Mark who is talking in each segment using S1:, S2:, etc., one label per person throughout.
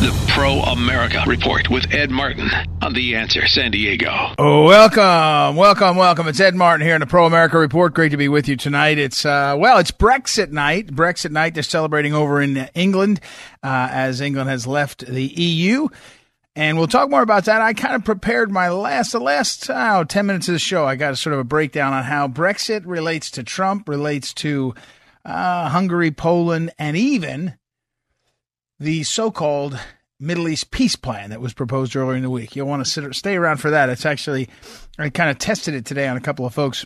S1: The Pro America Report with Ed Martin on The Answer San Diego.
S2: Oh, welcome, welcome, welcome. It's Ed Martin here in the Pro America Report. Great to be with you tonight. It's uh, well, it's Brexit night. Brexit night. They're celebrating over in England uh, as England has left the EU. And we'll talk more about that. I kind of prepared my last, the last oh, 10 minutes of the show. I got a sort of a breakdown on how Brexit relates to Trump, relates to uh, Hungary, Poland, and even the so-called Middle East peace plan that was proposed earlier in the week. You'll want to sit, stay around for that. It's actually, I kind of tested it today on a couple of folks.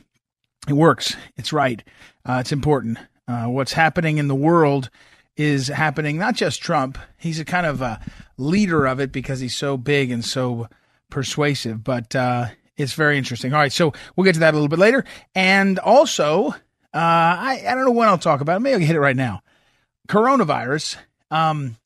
S2: It works. It's right. Uh, it's important. Uh, what's happening in the world is happening, not just Trump. He's a kind of a leader of it because he's so big and so persuasive, but uh, it's very interesting. All right, so we'll get to that a little bit later. And also, uh, I, I don't know when I'll talk about it. Maybe I'll hit it right now. Coronavirus. Um,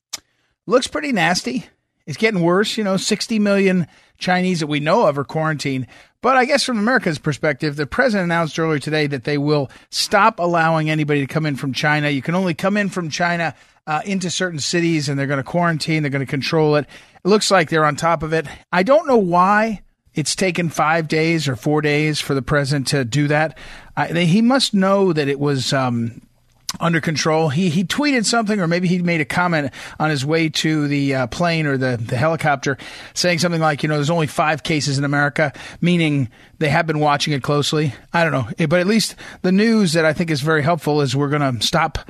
S2: looks pretty nasty. It's getting worse. You know, 60 million Chinese that we know of are quarantined. But I guess from America's perspective, the president announced earlier today that they will stop allowing anybody to come in from China. You can only come in from China uh, into certain cities and they're going to quarantine, they're going to control it. It looks like they're on top of it. I don't know why it's taken five days or four days for the president to do that. Uh, he must know that it was um, under control. He he tweeted something, or maybe he made a comment on his way to the uh, plane or the the helicopter, saying something like, you know, there's only five cases in America, meaning they have been watching it closely. I don't know, but at least the news that I think is very helpful is we're going to stop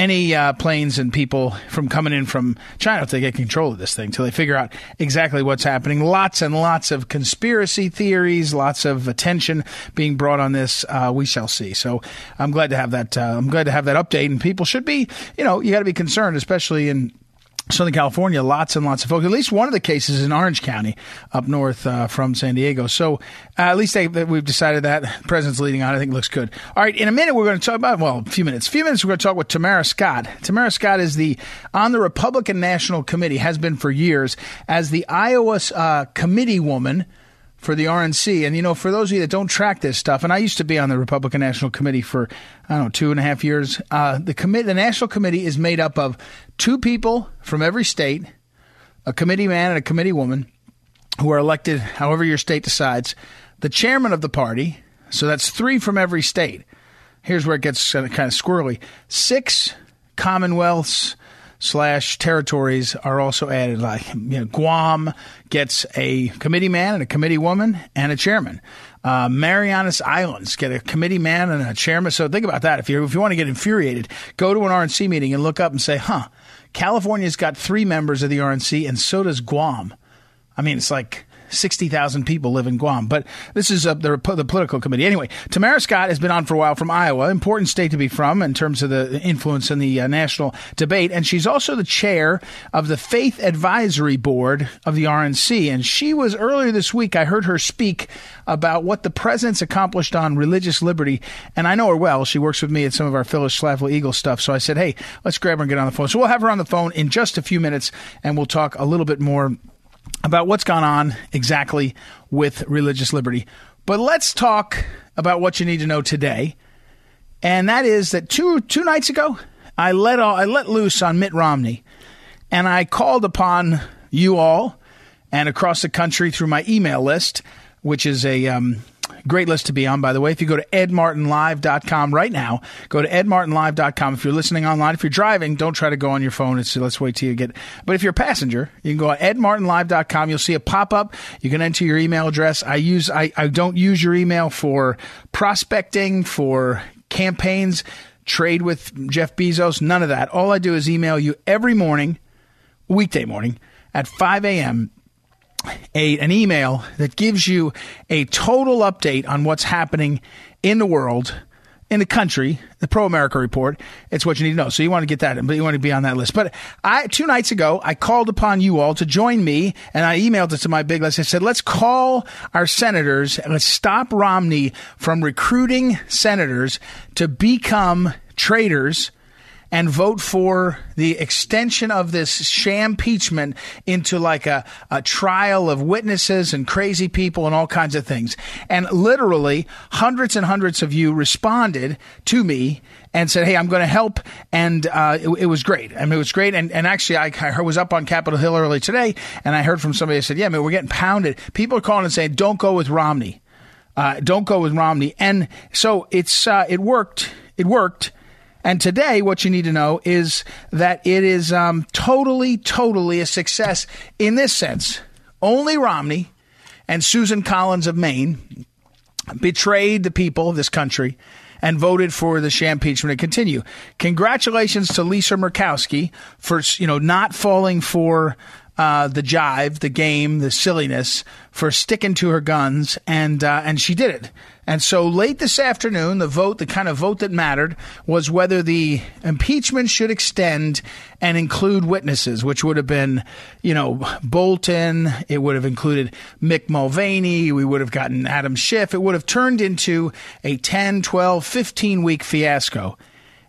S2: any uh, planes and people from coming in from China they get control of this thing until they figure out exactly what's happening. Lots and lots of conspiracy theories, lots of attention being brought on this. Uh, we shall see. So I'm glad to have that. Uh, I'm glad to have that update, and people should be. You know, you got to be concerned, especially in Southern California, lots and lots of folks. At least one of the cases in Orange County, up north uh, from San Diego. So uh, at least they, we've decided that the president's leading on. I think it looks good. All right, in a minute we're going to talk about well, a few minutes. A few minutes we're going to talk with Tamara Scott. Tamara Scott is the on the Republican National Committee has been for years as the Iowa uh, committee woman for the RNC. And, you know, for those of you that don't track this stuff, and I used to be on the Republican National Committee for, I don't know, two and a half years, uh, the, committee, the National Committee is made up of two people from every state, a committee man and a committee woman, who are elected however your state decides, the chairman of the party, so that's three from every state. Here's where it gets kind of squirrely. Six commonwealths slash territories are also added. Like you know, Guam gets a committee man and a committee woman and a chairman. Uh, Marianas Islands get a committee man and a chairman. So think about that. If you if you want to get infuriated, go to an RNC meeting and look up and say, "Huh, California's got three members of the RNC, and so does Guam." I mean, it's like 60,000 people live in Guam. But this is uh, the, the political committee. Anyway, Tamara Scott has been on for a while from Iowa, important state to be from in terms of the influence in the uh, national debate. And she's also the chair of the Faith Advisory Board of the RNC. And she was earlier this week, I heard her speak about what the president's accomplished on religious liberty. And I know her well. She works with me at some of our Phyllis Schlafly Eagle stuff. So I said, hey, let's grab her and get on the phone. So we'll have her on the phone in just a few minutes and we'll talk a little bit more about what's gone on exactly with religious liberty. But let's talk about what you need to know today. And that is that two two nights ago, I let all, I let loose on Mitt Romney, and I called upon you all and across the country through my email list, which is a um, Great list to be on, by the way. If you go to edmartinlive.com right now, go to edmartinlive.com. If you're listening online, if you're driving, don't try to go on your phone. It's let's wait till you get. But if you're a passenger, you can go on edmartinlive.com. You'll see a pop up. You can enter your email address. I use I, I don't use your email for prospecting for campaigns, trade with Jeff Bezos, none of that. All I do is email you every morning, weekday morning at 5 a.m a, an email that gives you a total update on what's happening in the world in the country, the Pro America Report. It's what you need to know. So you want to get that, but you want to be on that list. But I two nights ago, I called upon you all to join me, and I emailed it to my big list. I said, let's call our senators and let's stop Romney from recruiting senators to become traitors and vote for the extension of this sham impeachment into like a, a trial of witnesses and crazy people and all kinds of things. And literally hundreds and hundreds of you responded to me and said, Hey, I'm going to help. And uh, it, it, was great. I mean, it was great. And, and actually, I, I, was up on Capitol Hill early today and I heard from somebody that said, Yeah, man, we're getting pounded. People are calling and saying, Don't go with Romney. Uh, don't go with Romney. And so it's uh, it worked. It worked. And today, what you need to know is that it is um, totally, totally a success in this sense. Only Romney and Susan Collins of Maine betrayed the people of this country and voted for the sham impeachment to continue. Congratulations to Lisa Murkowski for you know not falling for uh, the jive, the game, the silliness for sticking to her guns, and uh, and she did it. And so late this afternoon, the vote, the kind of vote that mattered, was whether the impeachment should extend and include witnesses, which would have been, you know, Bolton. It would have included Mick Mulvaney. We would have gotten Adam Schiff. It would have turned into a 10, 12, 15 week fiasco.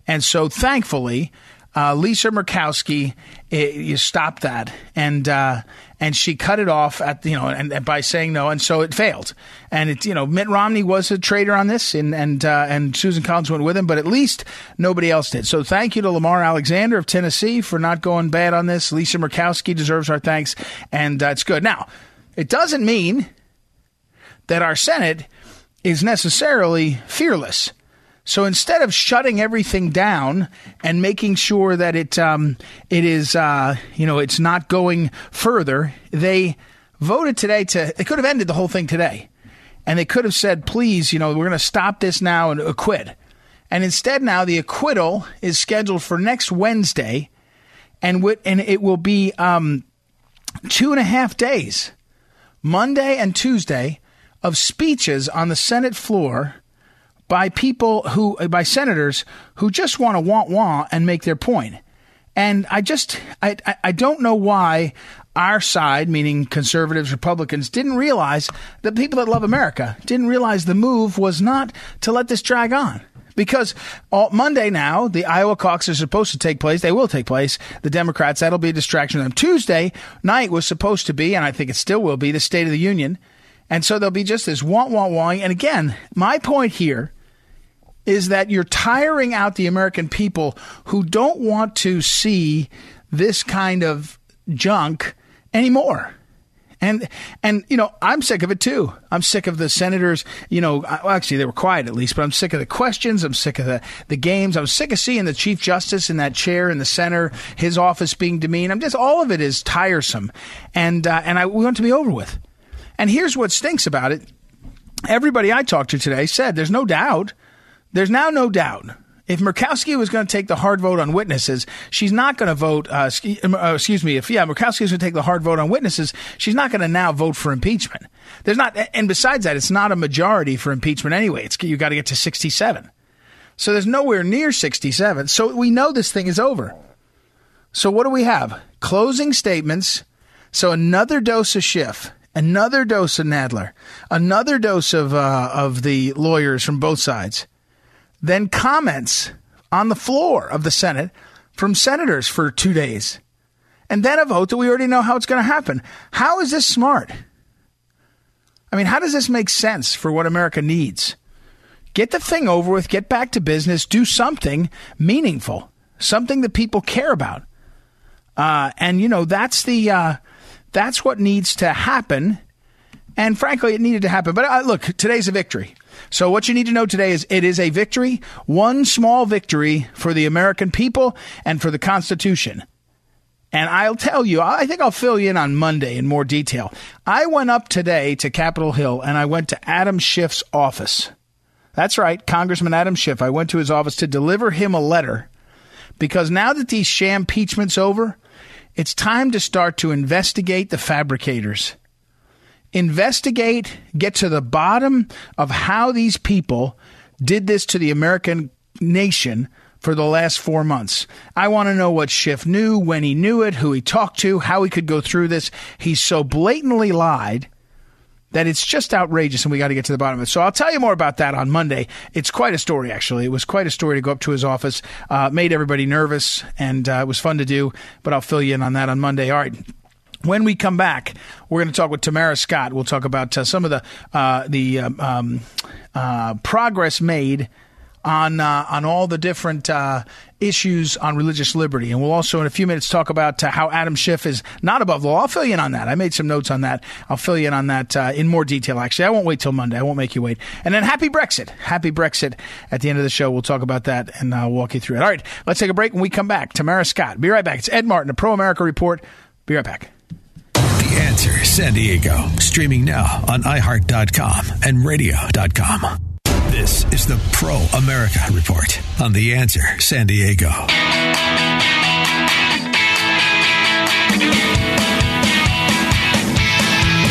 S2: And so thankfully, uh, Lisa Murkowski, it, you stopped that, and uh, and she cut it off at you know, and, and, by saying no, and so it failed. And it you know, Mitt Romney was a traitor on this, and and uh, and Susan Collins went with him, but at least nobody else did. So thank you to Lamar Alexander of Tennessee for not going bad on this. Lisa Murkowski deserves our thanks, and uh, it's good. Now, it doesn't mean that our Senate is necessarily fearless. So instead of shutting everything down and making sure that it um, it is uh, you know it's not going further, they voted today to. They could have ended the whole thing today, and they could have said, "Please, you know, we're going to stop this now and acquit." And instead, now the acquittal is scheduled for next Wednesday, and w- and it will be um, two and a half days, Monday and Tuesday, of speeches on the Senate floor by people who, uh, by senators who just want to want want and make their point. And I just, I, I don't know why our side, meaning conservatives, Republicans, didn't realize the people that love America didn't realize the move was not to let this drag on. Because all, Monday now, the Iowa caucus is supposed to take place. They will take place. The Democrats, that'll be a distraction to them. Tuesday night was supposed to be, and I think it still will be, the State of the Union. And so there'll be just this want, want, want. And again, my point here is that you're tiring out the American people who don't want to see this kind of junk anymore. And and you know I'm sick of it too. I'm sick of the senators. You know, well, actually they were quiet at least, but I'm sick of the questions. I'm sick of the the games. I'm sick of seeing the chief justice in that chair in the center, his office being demeaned. I'm just all of it is tiresome, and uh, and I want to be over with. And here's what stinks about it. Everybody I talked to today said there's no doubt there's now no doubt if Murkowski was going to take the hard vote on witnesses, she's not going to vote. Uh, uh, excuse me. If yeah, Murkowski is going to take the hard vote on witnesses, she's not going to now vote for impeachment. There's not, and besides that, it's not a majority for impeachment anyway. It's you got to get to 67. So there's nowhere near 67. So we know this thing is over. So what do we have? Closing statements. So another dose of Schiff, another dose of Nadler, another dose of uh, of the lawyers from both sides then comments on the floor of the Senate from senators for two days, and then a vote that we already know how it's going to happen. How is this smart? I mean, how does this make sense for what America needs? Get the thing over with, get back to business, do something meaningful, something that people care about. Uh, and you know that's the uh, that's what needs to happen. And frankly, it needed to happen. But uh, look, today's a victory. So what you need to know today is it is a victory, one small victory for the American people and for the Constitution. And I'll tell you, I think I'll fill you in on Monday in more detail. I went up today to Capitol Hill and I went to Adam Schiff's office. That's right, Congressman Adam Schiff. I went to his office to deliver him a letter because now that these sham impeachment's over, it's time to start to investigate the fabricators investigate, get to the bottom of how these people did this to the American nation for the last four months. I want to know what Schiff knew, when he knew it, who he talked to, how he could go through this. He's so blatantly lied that it's just outrageous and we got to get to the bottom of it. So I'll tell you more about that on Monday. It's quite a story, actually. It was quite a story to go up to his office, uh, made everybody nervous, and uh, it was fun to do, but I'll fill you in on that on Monday. All right. When we come back, we're going to talk with Tamara Scott. We'll talk about uh, some of the uh, the um, um, uh, progress made on uh, on all the different uh, issues on religious liberty, and we'll also in a few minutes talk about uh, how Adam Schiff is not above the law. I'll fill you in on that. I made some notes on that. I'll fill you in on that in more detail. Actually, I won't wait till Monday. I won't make you wait. And then happy Brexit, happy Brexit. At the end of the show, we'll talk about that and I'll walk you through it. All right, let's take a break. When we come back, Tamara Scott. Be right back. It's Ed Martin, a Pro America Report. Be right back.
S3: The Answer San Diego, streaming now on iHeart.com and radio.com. This is the Pro America Report on The Answer San Diego.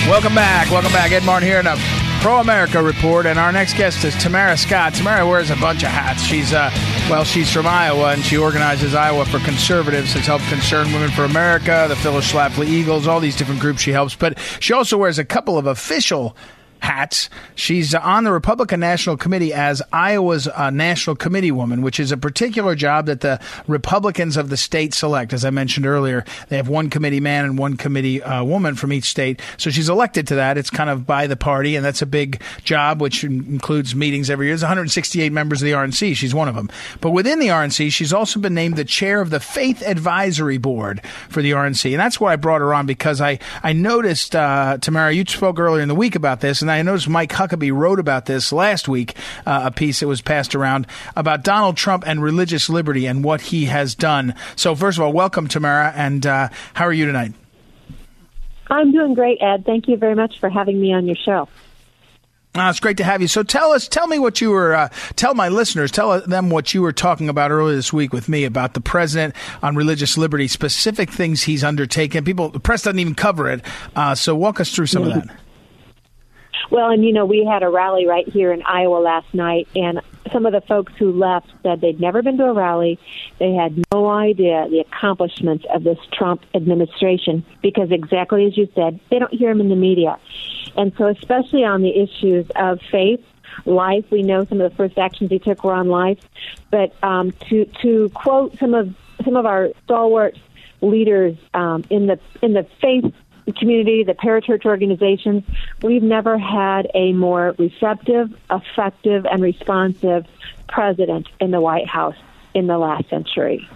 S2: Welcome back. Welcome back. Ed Martin here in a Pro America Report. And our next guest is Tamara Scott. Tamara wears a bunch of hats. She's, uh, well, she's from Iowa and she organizes Iowa for Conservatives, has helped Concerned Women for America, the Phyllis Schlafly Eagles, all these different groups she helps. But she also wears a couple of official hats. She's on the Republican National Committee as Iowa's uh, National Committee woman, which is a particular job that the Republicans of the state select. As I mentioned earlier, they have one committee man and one committee uh, woman from each state. So she's elected to that. It's kind of by the party, and that's a big job, which includes meetings every year. There's 168 members of the RNC. She's one of them. But within the RNC, she's also been named the chair of the Faith Advisory Board for the RNC. And that's why I brought her on because I, I noticed, uh, Tamara, you spoke earlier in the week about this, and and I noticed Mike Huckabee wrote about this last week, uh, a piece that was passed around about Donald Trump and religious liberty and what he has done. So, first of all, welcome, Tamara, and uh, how are you tonight?
S4: I'm doing great, Ed. Thank you very much for having me on your show.
S2: Uh, it's great to have you. So tell us, tell me what you were, uh, tell my listeners, tell them what you were talking about earlier this week with me about the president on religious liberty, specific things he's undertaken. People, the press doesn't even cover it. Uh, so walk us through some of that.
S4: Well, and you know, we had a rally right here in Iowa last night, and some of the folks who left said they'd never been to a rally. They had no idea the accomplishments of this Trump administration because, exactly as you said, they don't hear them in the media. And so, especially on the issues of faith, life, we know some of the first actions he took were on life. But um, to to quote some of some of our stalwart leaders um, in the in the faith community, the parachurch organizations, we've never had a more receptive, effective, and responsive president in the White House in the last century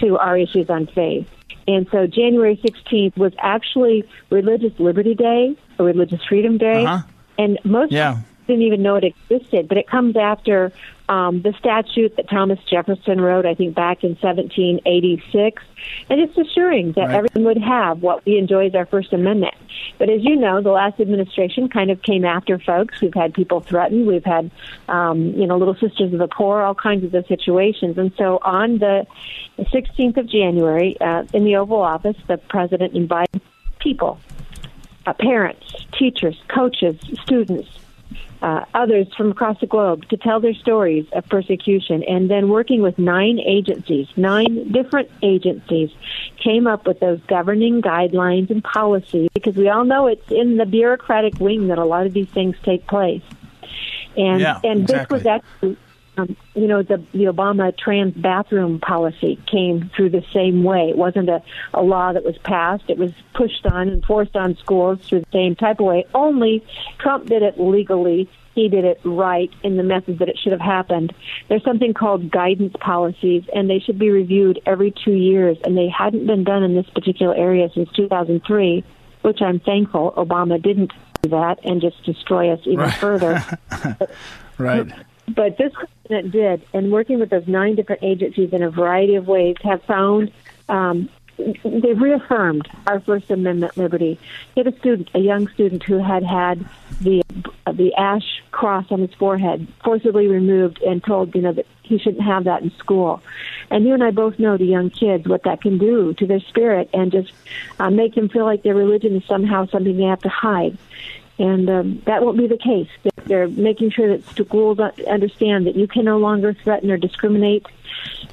S4: to our issues on faith. And so January 16th was actually Religious Liberty Day, or Religious Freedom Day. Uh-huh. And most yeah. Didn't even know it existed, but it comes after um, the statute that Thomas Jefferson wrote, I think, back in 1786, and it's assuring that right. everyone would have what we enjoy as our First Amendment. But as you know, the last administration kind of came after folks. We've had people threatened. We've had, um, you know, Little Sisters of the Poor, all kinds of those situations. And so on the 16th of January, uh, in the Oval Office, the president invited people, uh, parents, teachers, coaches, students, uh, others from across the globe to tell their stories of persecution. And then working with nine agencies, nine different agencies, came up with those governing guidelines and policies because we all know it's in the bureaucratic wing that a lot of these things take place. And
S2: yeah,
S4: and
S2: exactly.
S4: this was actually um, you know, the, the Obama trans bathroom policy came through the same way. It wasn't a, a law that was passed. It was pushed on and forced on schools through the same type of way. Only Trump did it legally. He did it right in the method that it should have happened. There's something called guidance policies, and they should be reviewed every two years, and they hadn't been done in this particular area since 2003, which I'm thankful Obama didn't do that and just destroy us even
S2: right.
S4: further.
S2: right.
S4: But this president did, and working with those nine different agencies in a variety of ways, have found um, they've reaffirmed our First Amendment liberty. He had a student, a young student, who had had the the ash cross on his forehead forcibly removed and told, you know, that he shouldn't have that in school. And you and I both know to young kids what that can do to their spirit and just uh, make them feel like their religion is somehow something they have to hide. And um, that won't be the case. They're making sure that schools understand that you can no longer threaten or discriminate,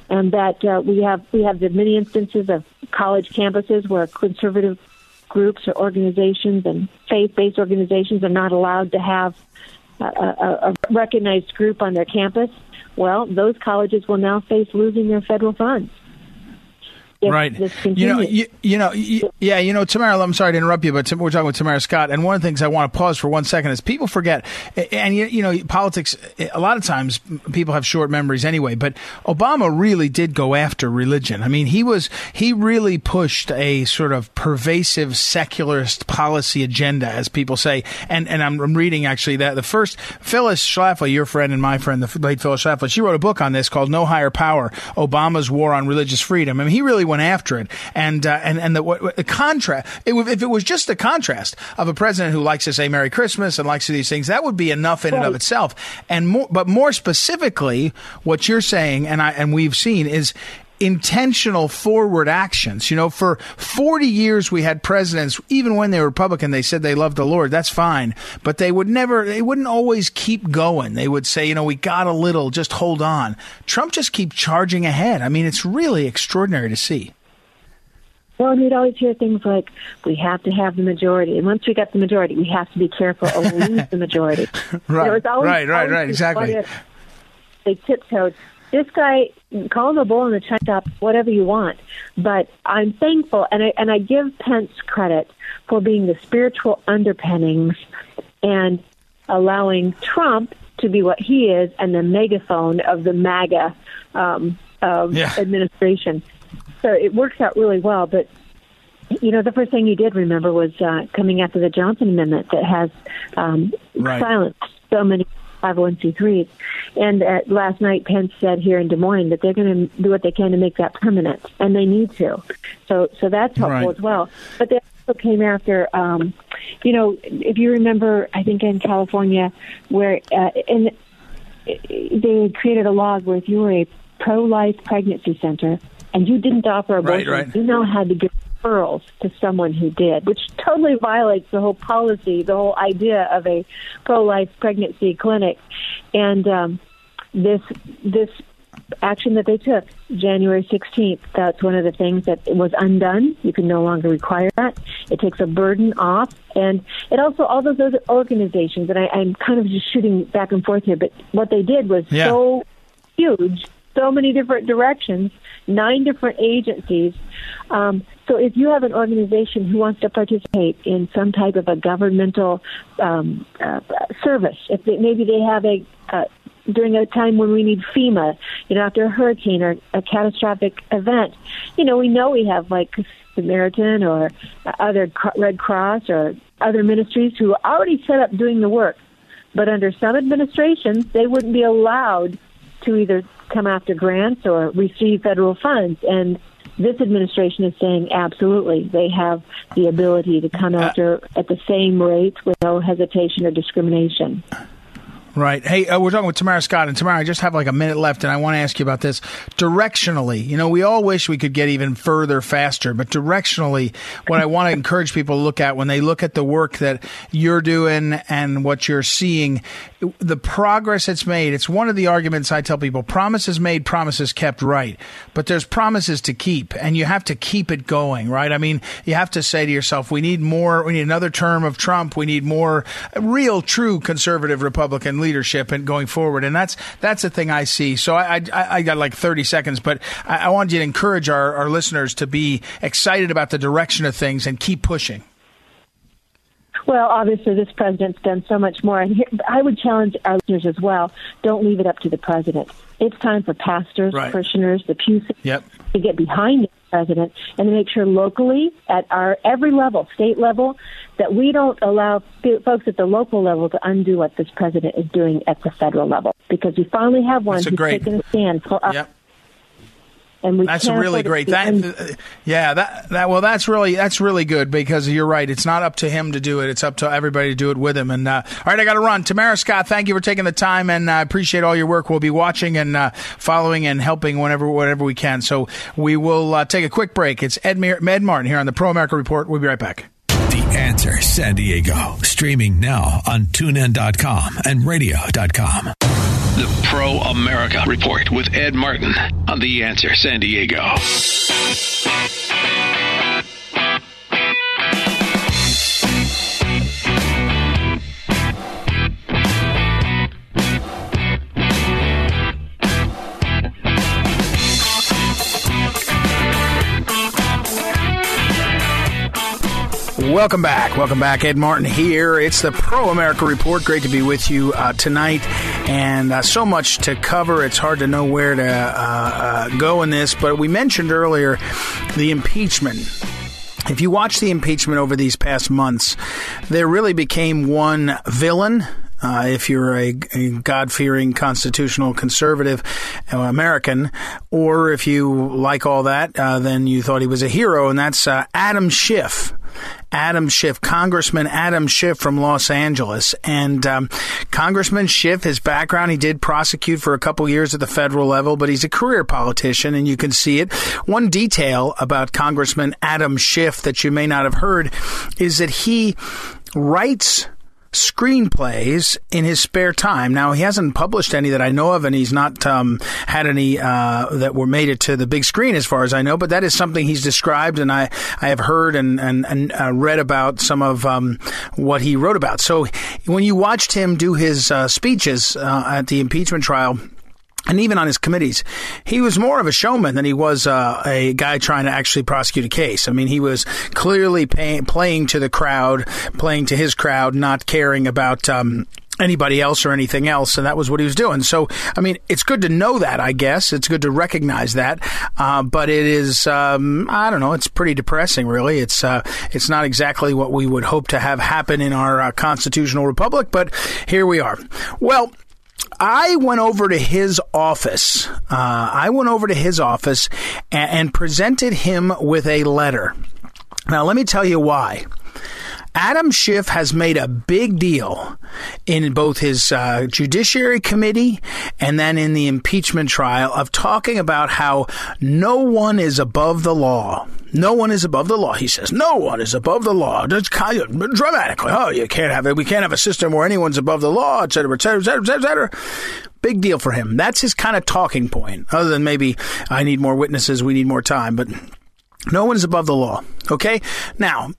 S4: and that uh, we have we have the many instances of college campuses where conservative groups or organizations and faith-based organizations are not allowed to have a, a, a recognized group on their campus. Well, those colleges will now face losing their federal funds
S2: right. You know, you, you know, you, yeah, you know, Tamara. I'm sorry to interrupt you, but we're talking with Tamara Scott, and one of the things I want to pause for one second is people forget, and you, you know, politics. A lot of times, people have short memories anyway. But Obama really did go after religion. I mean, he was he really pushed a sort of pervasive secularist policy agenda, as people say. And and I'm, I'm reading actually that the first Phyllis Schlafly, your friend and my friend, the late Phyllis Schlafly, she wrote a book on this called "No Higher Power: Obama's War on Religious Freedom." I mean, he really went after it. And uh, and and the, what, the contrast, it, if it was just the contrast of a president who likes to say Merry Christmas and likes to do these things, that would be enough in right. and of itself. And more, but more specifically, what you're saying, and I and we've seen is intentional forward actions. You know, for 40 years we had presidents, even when they were Republican, they said they loved the Lord. That's fine. But they would never, they wouldn't always keep going. They would say, you know, we got a little, just hold on. Trump just keeps charging ahead. I mean, it's really extraordinary to see.
S4: Well, and we'd always hear things like, we have to have the majority. And once we get the majority, we have to be careful or we'll lose the majority.
S2: right, you know, always, right, right, right, exactly.
S4: They tiptoed this guy, call him a bull in the china shop, whatever you want. But I'm thankful, and I and I give Pence credit for being the spiritual underpinnings and allowing Trump to be what he is and the megaphone of the MAGA um, yeah. administration. So it works out really well. But you know, the first thing you did remember was uh, coming after the Johnson Amendment that has um, right. silenced so many 501c3s. And uh, last night, Pence said here in Des Moines that they're going to do what they can to make that permanent, and they need to. So, so that's helpful right. as well. But they also came after, um, you know, if you remember, I think in California, where uh, in they created a law where if you were a pro-life pregnancy center and you didn't offer abortion, right, right. you now had to give referrals to someone who did, which totally violates the whole policy, the whole idea of a pro-life pregnancy clinic. And um, this this action that they took January 16th, that's one of the things that was undone. You can no longer require that. It takes a burden off. And it also, all those other organizations, and I, I'm kind of just shooting back and forth here, but what they did was yeah. so huge, so many different directions, nine different agencies. Um, so if you have an organization who wants to participate in some type of a governmental um, uh, service, if they, maybe they have a uh, during a time when we need FEMA, you know, after a hurricane or a catastrophic event, you know, we know we have like Samaritan or other Red Cross or other ministries who are already set up doing the work. But under some administrations, they wouldn't be allowed to either come after grants or receive federal funds. And this administration is saying absolutely they have the ability to come uh, after at the same rate with no hesitation or discrimination.
S2: Right. Hey, uh, we're talking with Tamara Scott, and Tamara, I just have like a minute left, and I want to ask you about this. Directionally, you know, we all wish we could get even further faster, but directionally, what I want to encourage people to look at when they look at the work that you're doing and what you're seeing, the progress it's made. It's one of the arguments I tell people: promises made, promises kept. Right, but there's promises to keep, and you have to keep it going. Right. I mean, you have to say to yourself, we need more. We need another term of Trump. We need more real, true conservative Republican leadership and going forward. And that's that's the thing I see. So I I, I got like 30 seconds, but I, I wanted you to encourage our, our listeners to be excited about the direction of things and keep pushing.
S4: Well, obviously, this president's done so much more. And here, I would challenge our listeners as well don't leave it up to the president. It's time for pastors, right. parishioners, the pew yep. To get behind the president and to make sure locally, at our every level, state level, that we don't allow folks at the local level to undo what this president is doing at the federal level. Because we finally have one who's great, taken a stand for us.
S2: Yep and we that's really great. That yeah, that that well, that's really that's really good because you're right. It's not up to him to do it; it's up to everybody to do it with him. And uh, all right, I got to run. Tamara Scott, thank you for taking the time, and I uh, appreciate all your work. We'll be watching and uh, following and helping whenever whatever we can. So we will uh, take a quick break. It's Ed, Ed Martin here on the Pro America Report. We'll be right back.
S3: The Answer San Diego. Streaming now on tunein.com and radio.com.
S1: The Pro America Report with Ed Martin on The Answer San Diego.
S2: Welcome back. Welcome back. Ed Martin here. It's the Pro America Report. Great to be with you uh, tonight. And uh, so much to cover. It's hard to know where to uh, uh go in this. But we mentioned earlier the impeachment. If you watch the impeachment over these past months, there really became one villain uh, if you're a, a God fearing constitutional conservative uh, American, or if you like all that, uh, then you thought he was a hero, and that's uh, Adam Schiff. Adam Schiff, Congressman Adam Schiff from Los Angeles. And um, Congressman Schiff, his background, he did prosecute for a couple years at the federal level, but he's a career politician, and you can see it. One detail about Congressman Adam Schiff that you may not have heard is that he writes screenplays in his spare time. Now he hasn't published any that I know of, and he's not um, had any uh, that were made it to the big screen, as far as I know. But that is something he's described, and I I have heard and and, and uh, read about some of um, what he wrote about. So when you watched him do his uh, speeches uh, at the impeachment trial and even on his committees, he was more of a showman than he was uh, a guy trying to actually prosecute a case. I mean, he was clearly pay- playing to the crowd, playing to his crowd, not caring about. Um, anybody else or anything else, and that was what he was doing. So, I mean, it's good to know that. I guess it's good to recognize that, uh, but it is, um, I don't know, it's pretty depressing, really. It's uh, it's not exactly what we would hope to have happen in our uh, constitutional republic, but here we are. Well. I went over to his office. Uh, I went over to his office and, and presented him with a letter. Now, let me tell you why. Adam Schiff has made a big deal in both his uh, Judiciary Committee and then in the impeachment trial of talking about how no one is above the law. No one is above the law. He says no one is above the law. It's kind of dramatically. Oh, you can't have it. We can't have a system where anyone's above the law, et cetera, et cetera, et cetera, et cetera. Big deal for him. That's his kind of talking point. Other than maybe I need more witnesses, we need more time, but no one is above the law. Okay. Now,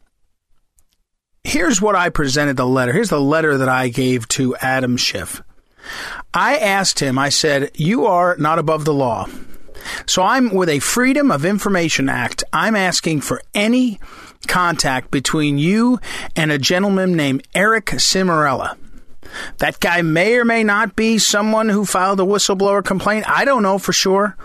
S2: here's what I presented the letter. Here's the letter that I gave to Adam Schiff. I asked him, I said, You are not above the law. So I'm with a Freedom of Information Act. I'm asking for any contact between you and a gentleman named Eric Ciaramella. That guy may or may not be someone who filed a whistleblower complaint. I don't know for sure,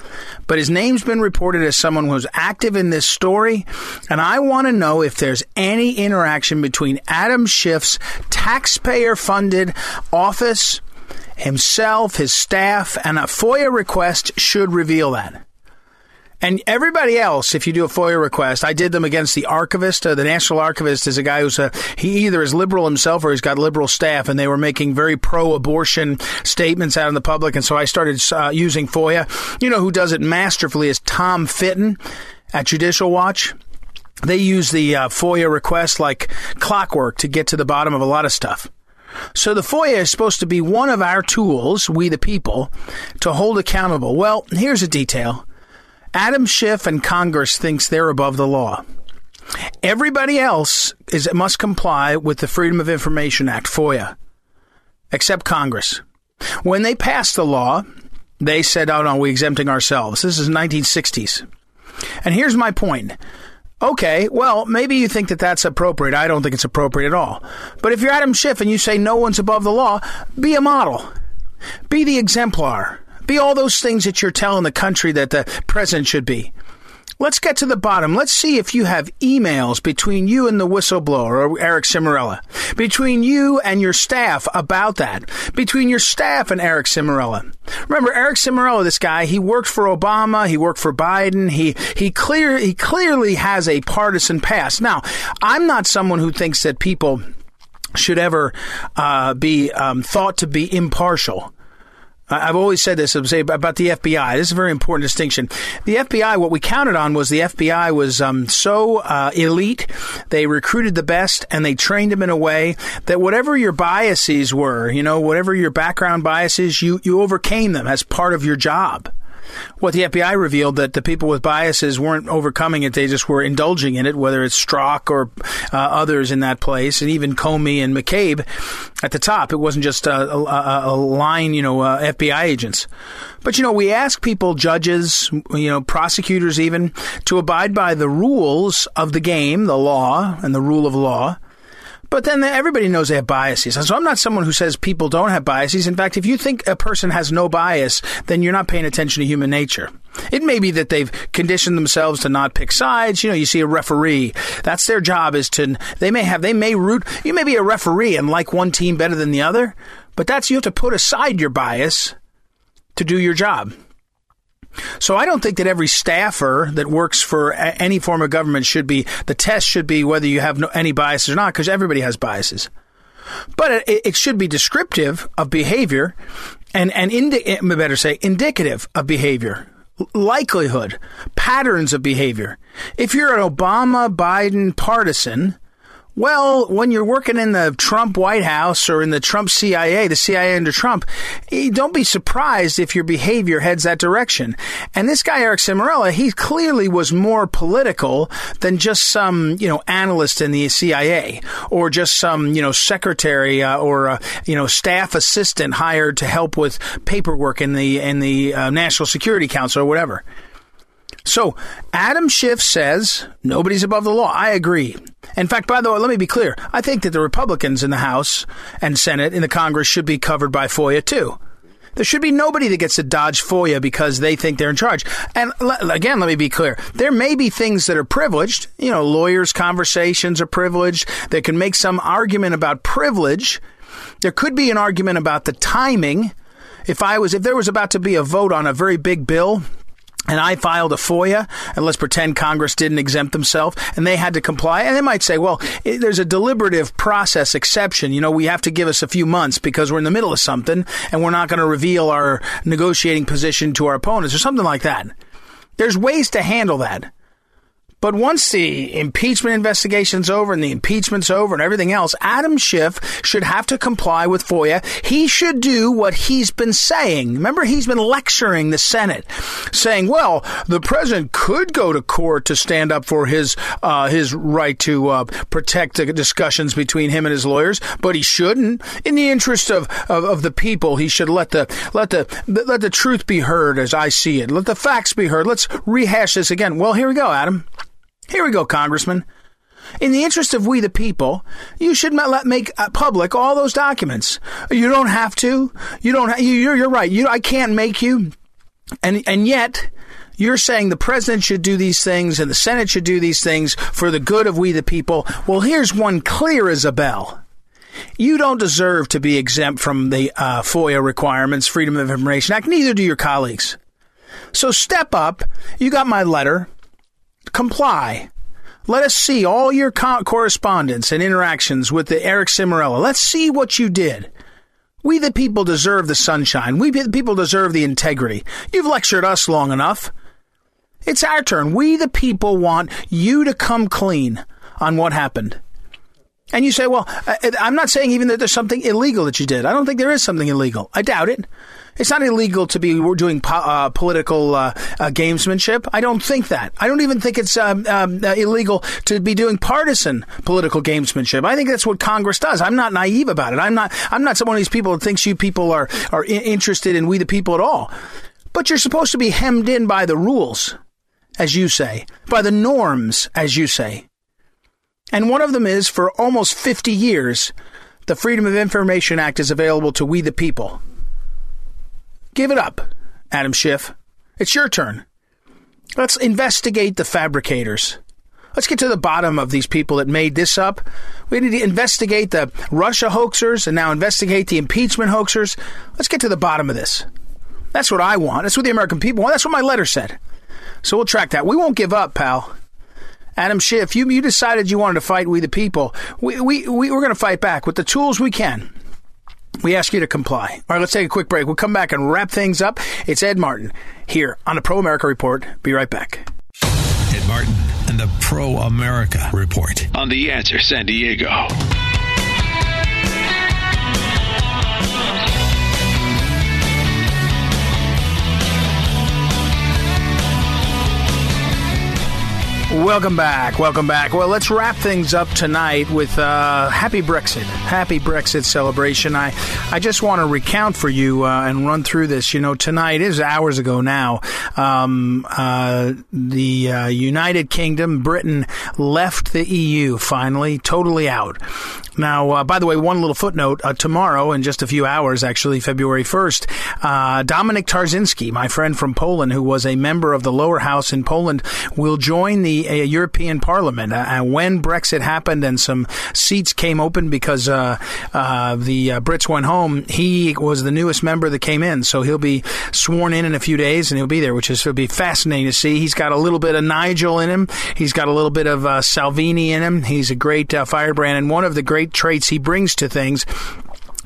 S2: but his name's been reported as someone who's active in this story. And I want to know if there's any interaction between Adam Schiff's taxpayer funded office, himself, his staff, and a FOIA request should reveal that. And everybody else, if you do a FOIA request, I did them against the archivist. Uh, the national archivist is a guy who's a, he either is liberal himself or he's got liberal staff, and they were making very pro-abortion statements out in the public. And so I started uh, using FOIA. You know who does it masterfully is Tom Fitton at Judicial Watch. They use the uh, FOIA request like clockwork to get to the bottom of a lot of stuff. So the FOIA is supposed to be one of our tools, we the people, to hold accountable. Well, here's a detail. Adam Schiff and Congress thinks they're above the law. Everybody else is must comply with the Freedom of Information Act, FOIA, except Congress. When they passed the law, they said, "Oh no, we're exempting ourselves." This is 1960s. And here's my point. Okay, well, maybe you think that that's appropriate. I don't think it's appropriate at all. But if you're Adam Schiff and you say no one's above the law, be a model. Be the exemplar. Be all those things that you're telling the country that the president should be. Let's get to the bottom. Let's see if you have emails between you and the whistleblower or Eric Ciaramella, between you and your staff about that, between your staff and Eric Ciaramella. Remember, Eric Ciaramella, this guy, he worked for Obama, he worked for Biden, he, he clear, he clearly has a partisan past. Now, I'm not someone who thinks that people should ever uh, be um, thought to be impartial. I've always said this say about the FBI. This is a very important distinction. The FBI, what we counted on was the FBI was um, so uh, elite. They recruited the best and they trained them in a way that whatever your biases were, you know, whatever your background biases, you, you overcame them as part of your job what the FBI revealed that the people with biases weren't overcoming it; they just were indulging in it. Whether it's Strzok or uh, others in that place, and even Comey and McCabe at the top, it wasn't just a, a, a line, you know, uh, FBI agents. But you know, we ask people, judges, you know, prosecutors, even to abide by the rules of the game, the law, and the rule of law. But then everybody knows they have biases. And So I'm not someone who says people don't have biases. In fact, if you think a person has no bias, then you're not paying attention to human nature. It may be that they've conditioned themselves to not pick sides. You know, you see a referee. That's their job is to, they may have, they may root, you may be a referee and like one team better than the other, but that's, you have to put aside your bias to do your job. So I don't think that every staffer that works for any form of government should be the test should be whether you have no, any biases or not because everybody has biases. But it, it, should be descriptive of behavior and and indi- eh, better say indicative of behavior likelihood, patterns of behavior. If you're an Obama Biden partisan, well, when you're working in the Trump White House or in the Trump CIA, the CIA under Trump, eh, don't be surprised if your behavior heads that direction. And this guy, Eric Ciaramella, he clearly was more political than just some, you know, analyst in the CIA or just some, you know, secretary uh, or, uh, you know, staff assistant hired to help with paperwork in the, in the uh, National Security Council or whatever. So Adam Schiff says nobody's above the law. I agree. In fact, by the way, let me be clear. I think that the Republicans in the House and Senate in the Congress should be covered by FOIA too. There should be nobody that gets to dodge FOIA because they think they're in charge. And again, let me be clear. There may be things that are privileged. You know, lawyers' conversations are privileged. They can make some argument about privilege. There could be an argument about the timing. If I was, if there was about to be a vote on a very big bill, and I filed a FOIA, and let's pretend Congress didn't exempt themselves, and they had to comply. And they might say, well, it, there's a deliberative process exception. You know, we have to give us a few months because we're in the middle of something, and we're not going to reveal our negotiating position to our opponents, or something like that. There's ways to handle that. But once the impeachment investigation's over and the impeachment's over and everything else, Adam Schiff should have to comply with FOIA. He should do what he's been saying. Remember, he's been lecturing the Senate, saying, "Well, the president could go to court to stand up for his uh, his right to uh, protect the discussions between him and his lawyers, but he shouldn't. In the interest of, of, of the people, he should let the let the let the truth be heard as I see it. Let the facts be heard. Let's rehash this again. Well, here we go, Adam." Here we go, Congressman. In the interest of we the people, you should let make uh, public all those documents. You don't have to. You don't. Ha- you're, you're right. You, I can't make you. And and yet, you're saying the president should do these things and the Senate should do these things for the good of we the people. Well, here's one clear as a bell. You don't deserve to be exempt from the uh, FOIA requirements, Freedom of Information Act. Neither do your colleagues. So step up. You got my letter comply. Let us see all your co- correspondence and interactions with the Eric Ciaramella. Let's see what you did. We the people deserve the sunshine. We the people deserve the integrity. You've lectured us long enough. It's our turn. We the people want you to come clean on what happened. And you say, well, uh, I'm not saying even that there's something illegal that you did. I don't think there is something illegal. I doubt it. It's not illegal to be doing po- uh, political uh, uh, gamesmanship. I don't think that. I don't even think it's um, um, uh, illegal to be doing partisan political gamesmanship. I think that's what Congress does. I'm not naive about it. I'm not. I'm not one of these people that thinks you people are are interested in we the people at all. But you're supposed to be hemmed in by the rules, as you say, by the norms, as you say. And one of them is for almost 50 years, the Freedom of Information Act is available to we the people. Give it up, Adam Schiff. It's your turn. Let's investigate the fabricators. Let's get to the bottom of these people that made this up. We need to investigate the Russia hoaxers and now investigate the impeachment hoaxers. Let's get to the bottom of this. That's what I want. That's what the American people want. That's what my letter said. So we'll track that. We won't give up, pal. Adam Schiff, you, you decided you wanted to fight we the people. We, we, we, we're going to fight back with the tools we can. We ask you to comply. All right, let's take a quick break. We'll come back and wrap things up. It's Ed Martin here on the Pro America Report. Be right back.
S3: Ed Martin and the Pro America Report.
S1: On The Answer San Diego.
S2: Welcome back. Welcome back. Well, let's wrap things up tonight with uh, happy Brexit. Happy Brexit celebration. I, I just want to recount for you uh, and run through this. You know, tonight is hours ago now. Um, uh, the uh, United Kingdom, Britain, left the EU finally, totally out. Now, uh, by the way, one little footnote. Uh, tomorrow, in just a few hours, actually, February 1st, uh, Dominic Tarczynski, my friend from Poland, who was a member of the lower house in Poland, will join the uh, European Parliament. Uh, when Brexit happened and some seats came open because uh, the Brits went home, he was the newest member that came in. So he'll be sworn in in a few days and he'll be there, which is will be fascinating to see. He's got a little bit of Nigel in him. He's got a little bit of Salvini in him. He's a great firebrand and one of the great traits he brings to things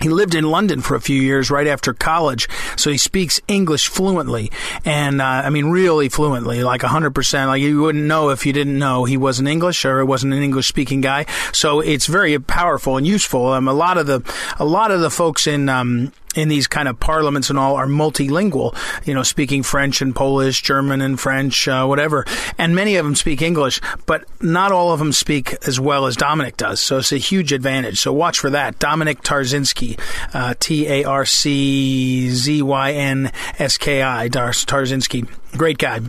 S2: he lived in London for a few years right after college, so he speaks English fluently, and uh, I mean really fluently, like hundred percent. Like you wouldn't know if you didn't know he wasn't English or wasn't an English speaking guy. So it's very powerful and useful. Um, a lot of the a lot of the folks in um, in these kind of parliaments and all are multilingual, you know, speaking French and Polish, German and French, uh, whatever. And many of them speak English, but not all of them speak as well as Dominic does. So it's a huge advantage. So watch for that. Dominic Tarczynski, uh, T A R C Z Y N S K I, Tarczynski. Great guy.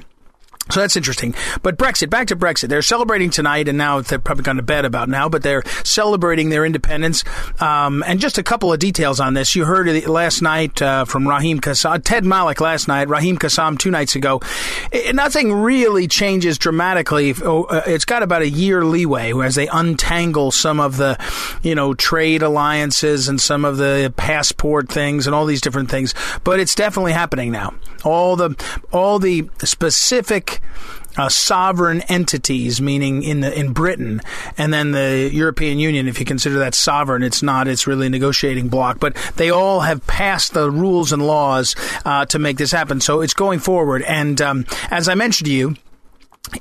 S2: So that's interesting. But Brexit, back to Brexit. They're celebrating tonight, and now they're probably gone to bed about now, but they're celebrating their independence. Um, and just a couple of details on this. You heard last night uh, from Raheem Kassam, Ted Malloch last night, Raheem Kassam two nights ago. It, nothing really changes dramatically. Oh, uh, it's got about a year leeway as they untangle some of the, you know, trade alliances and some of the passport things and all these different things. But it's definitely happening now. All the all the specific uh, sovereign entities, meaning in the in Britain, and then the European Union. If you consider that sovereign, it's not. It's really a negotiating bloc. But they all have passed the rules and laws uh, to make this happen. So it's going forward. And um, as I mentioned to you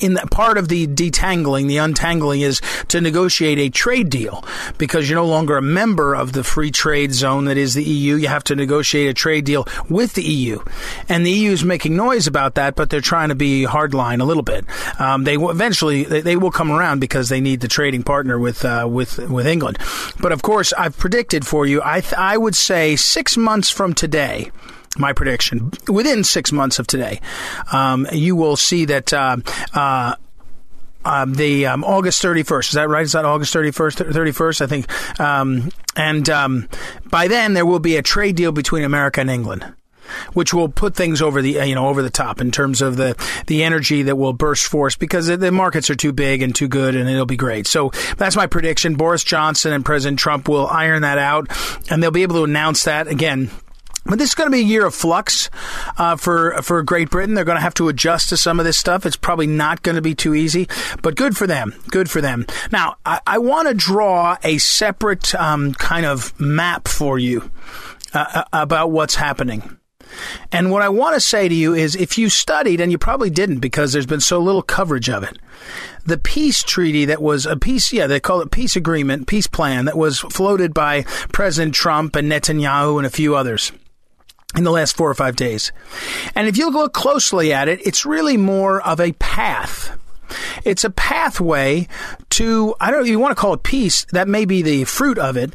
S2: in that part of the detangling, the untangling is to negotiate a trade deal because you're no longer a member of the free trade zone that is the EU. You have to negotiate a trade deal with the EU. And the EU is making noise about that, but they're trying to be hardline a little bit. Um, they will eventually, they, they, will come around because they need the trading partner with, uh, with, with England. But of course, I've predicted for you, I, th- I would say six months from today, my prediction within six months of today, um, you will see that. Uh, uh, um, the um, August 31st. Is that right? Is that August 31st? 31st, I think. Um, and um, by then, there will be a trade deal between America and England which will put things over the you know over the top in terms of the the energy that will burst forth because the markets are too big and too good and it'll be great. So that's my prediction. Boris Johnson and President Trump will iron that out and they'll be able to announce that again but this is going to be a year of flux uh, for for Great Britain. They're going to have to adjust to some of this stuff. It's probably not going to be too easy, but good for them. Good for them. Now, I, I want to draw a separate um, kind of map for you uh, uh, about what's happening. And what I want to say to you is if you studied, and you probably didn't because there's been so little coverage of it, the peace treaty that was a peace, yeah, they call it peace agreement, peace plan that was floated by President Trump and Netanyahu and a few others in the last four or five days. And if you look closely at it, it's really more of a path. It's a pathway to, I don't know, you want to call it peace, that may be the fruit of it,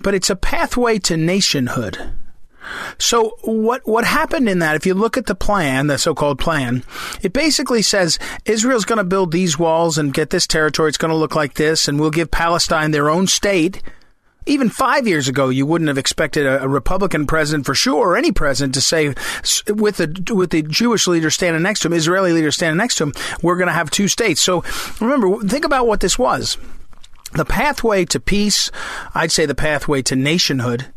S2: but it's a pathway to nationhood. So what what happened in that? If you look at the plan, the so-called plan, it basically says Israel's going to build these walls and get this territory. It's going to look like this, and we'll give Palestine their own state even five years ago, you wouldn't have expected a, a, Republican president for sure, or any president, to say with the with the Jewish leader standing next to him, Israeli leader standing next to him, we're going to have two states. So remember, think about what this was. The pathway to peace, I'd say the pathway to nationhood,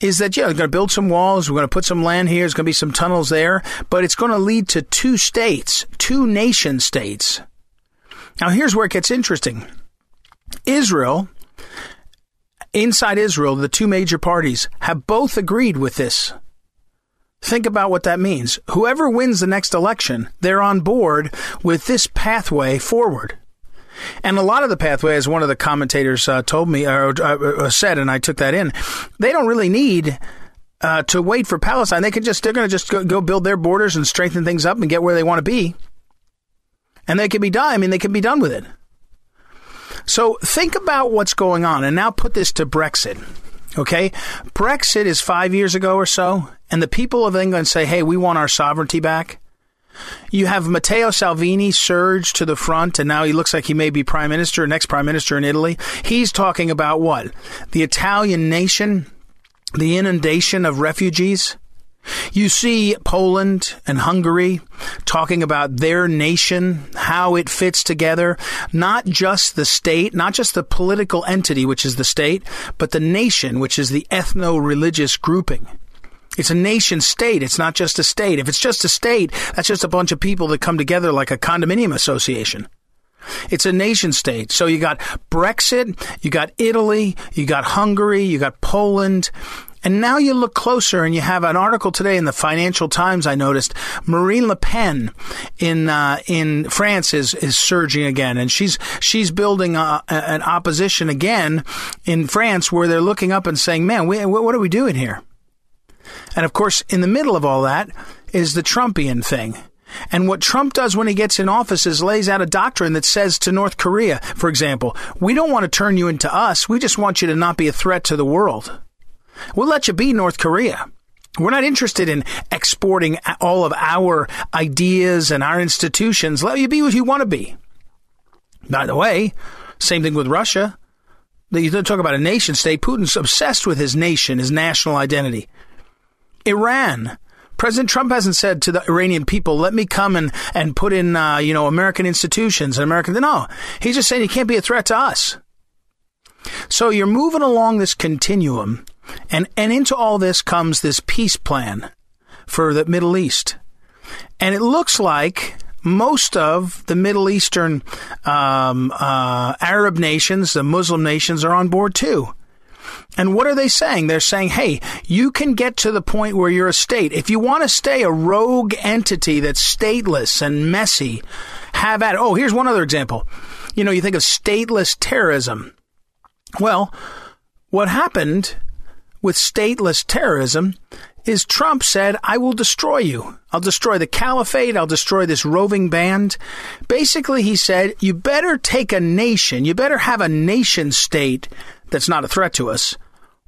S2: is that yeah, we're going to build some walls, we're going to put some land here, there's going to be some tunnels there, but it's going to lead to two states, two nation states. Now here's where it gets interesting. Israel inside Israel, the two major parties have both agreed with this. Think about what that means. Whoever wins the next election, they're on board with this pathway forward. And a lot of the pathway, as one of the commentators uh, told me or uh, uh, said, and I took that in, they don't really need uh, to wait for Palestine. They can just they're going to just go, go, build their borders and strengthen things up and get where they want to be, and they can be done. I mean, they can be done with it. So think about what's going on, and now put this to Brexit. Okay, Brexit is five years ago or so, and the people of England say, "Hey, we want our sovereignty back." You have Matteo Salvini surge to the front, and now he looks like he may be prime minister, next prime minister in Italy. He's talking about what? The Italian nation, the inundation of refugees. You see Poland and Hungary talking about their nation, how it fits together, not just the state, not just the political entity, which is the state, but the nation, which is the ethno religious grouping. It's a nation state. It's not just a state. If it's just a state, that's just a bunch of people that come together like a condominium association. It's a nation state. So you got Brexit, you got Italy, you got Hungary, you got Poland. And now you look closer and you have an article today in the Financial Times. I noticed Marine Le Pen in uh, in France is is surging again, and she's she's building a, an opposition again in France where they're looking up and saying, "Man, we, what are we doing here?" And of course, in the middle of all that is the Trumpian thing. And what Trump does when he gets in office is lays out a doctrine that says to North Korea, for example, we don't want to turn you into us. We just want you to not be a threat to the world. We'll let you be North Korea. We're not interested in exporting all of our ideas and our institutions. Let you be what you want to be. By the way, same thing with Russia. You talk about a nation state. Putin's obsessed with his nation, his national identity. Iran. President Trump hasn't said to the Iranian people, let me come and, and put in, uh, you know, American institutions and American. No, he's just saying he can't be a threat to us. So you're moving along this continuum and, and into all this comes this peace plan for the Middle East. And it looks like most of the Middle Eastern um, uh, Arab nations, the Muslim nations, are on board too. And what are they saying? They're saying, hey, you can get to the point where you're a state. If you want to stay a rogue entity that's stateless and messy, have at it. Oh, here's one other example. You know, you think of stateless terrorism. Well, what happened with stateless terrorism is Trump said, I will destroy you. I'll destroy the caliphate. I'll destroy this roving band. Basically, he said, you better take a nation. You better have a nation state that's not a threat to us,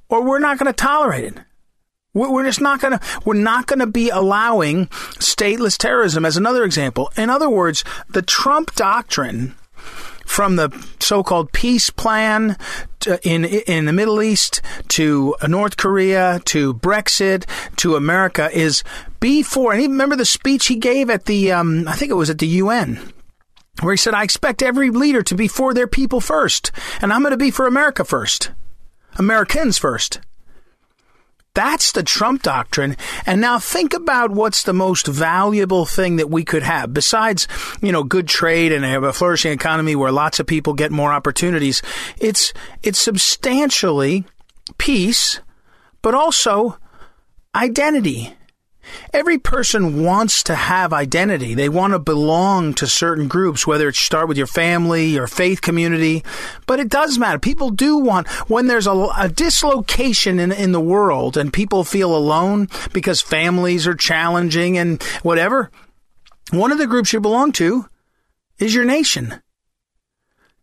S2: or we're not going to tolerate it. We're just not going to, we're not going to be allowing stateless terrorism as another example. In other words, the Trump doctrine from the so-called peace plan to, in in the Middle East to North Korea to Brexit to America is be for. And remember the speech he gave at the um, I think it was at the UN where he said, I expect every leader to be for their people first, and I'm going to be for America first. Americans first. That's the Trump doctrine. And now think about what's the most valuable thing that we could have besides, you know, good trade and a flourishing economy where lots of people get more opportunities. It's, it's substantially peace, but also identity. Every person wants to have identity. They want to belong to certain groups, whether it start with your family or faith community. But it does matter. People do want, when there's a, a dislocation in, in the world and people feel alone because families are challenging and whatever, one of the groups you belong to is your nation.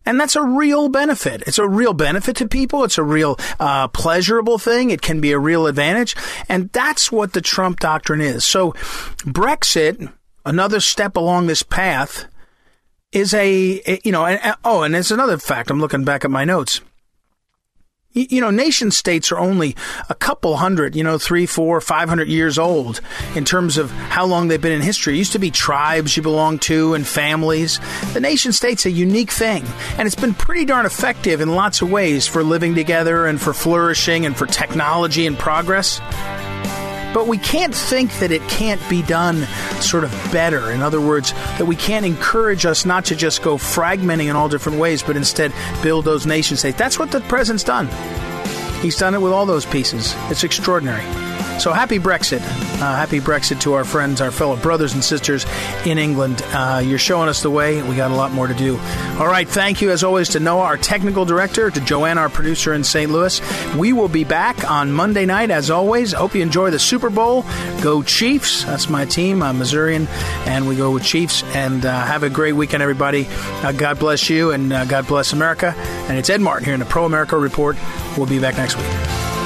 S2: And that's a real benefit. It's a real benefit to people. It's a real uh, pleasurable thing. It can be a real advantage. And that's what the Trump doctrine is. So Brexit, another step along this path, is a, you know, oh, and there's another fact. I'm looking back at my notes you know, nation states are only a couple hundred, you know, three, four, five hundred years old in terms of how long they've been in history. It used to be tribes you belong to and families. The nation state's a unique thing, and it's been pretty darn effective in lots of ways for living together and for flourishing and for technology and progress. But we can't think that it can't be done sort of better. In other words, that we can't encourage us not to just go fragmenting in all different ways, but instead build those nation states. That's what the president's done. He's done it with all those pieces. It's extraordinary. So happy Brexit. Uh, happy Brexit to our friends, our fellow brothers and sisters in England. Uh, you're showing us the way. We got a lot more to do. All right. Thank you, as always, to Noah, our technical director, to Joanne, our producer in St. Louis. We will be back on Monday night, as always. Hope you enjoy the Super Bowl. Go Chiefs. That's my team. I'm Missourian, and we go with Chiefs. And uh, have a great weekend, everybody. Uh, God bless you, and uh, God bless America. And it's Ed Martin here in the Pro America Report. We'll be back next week.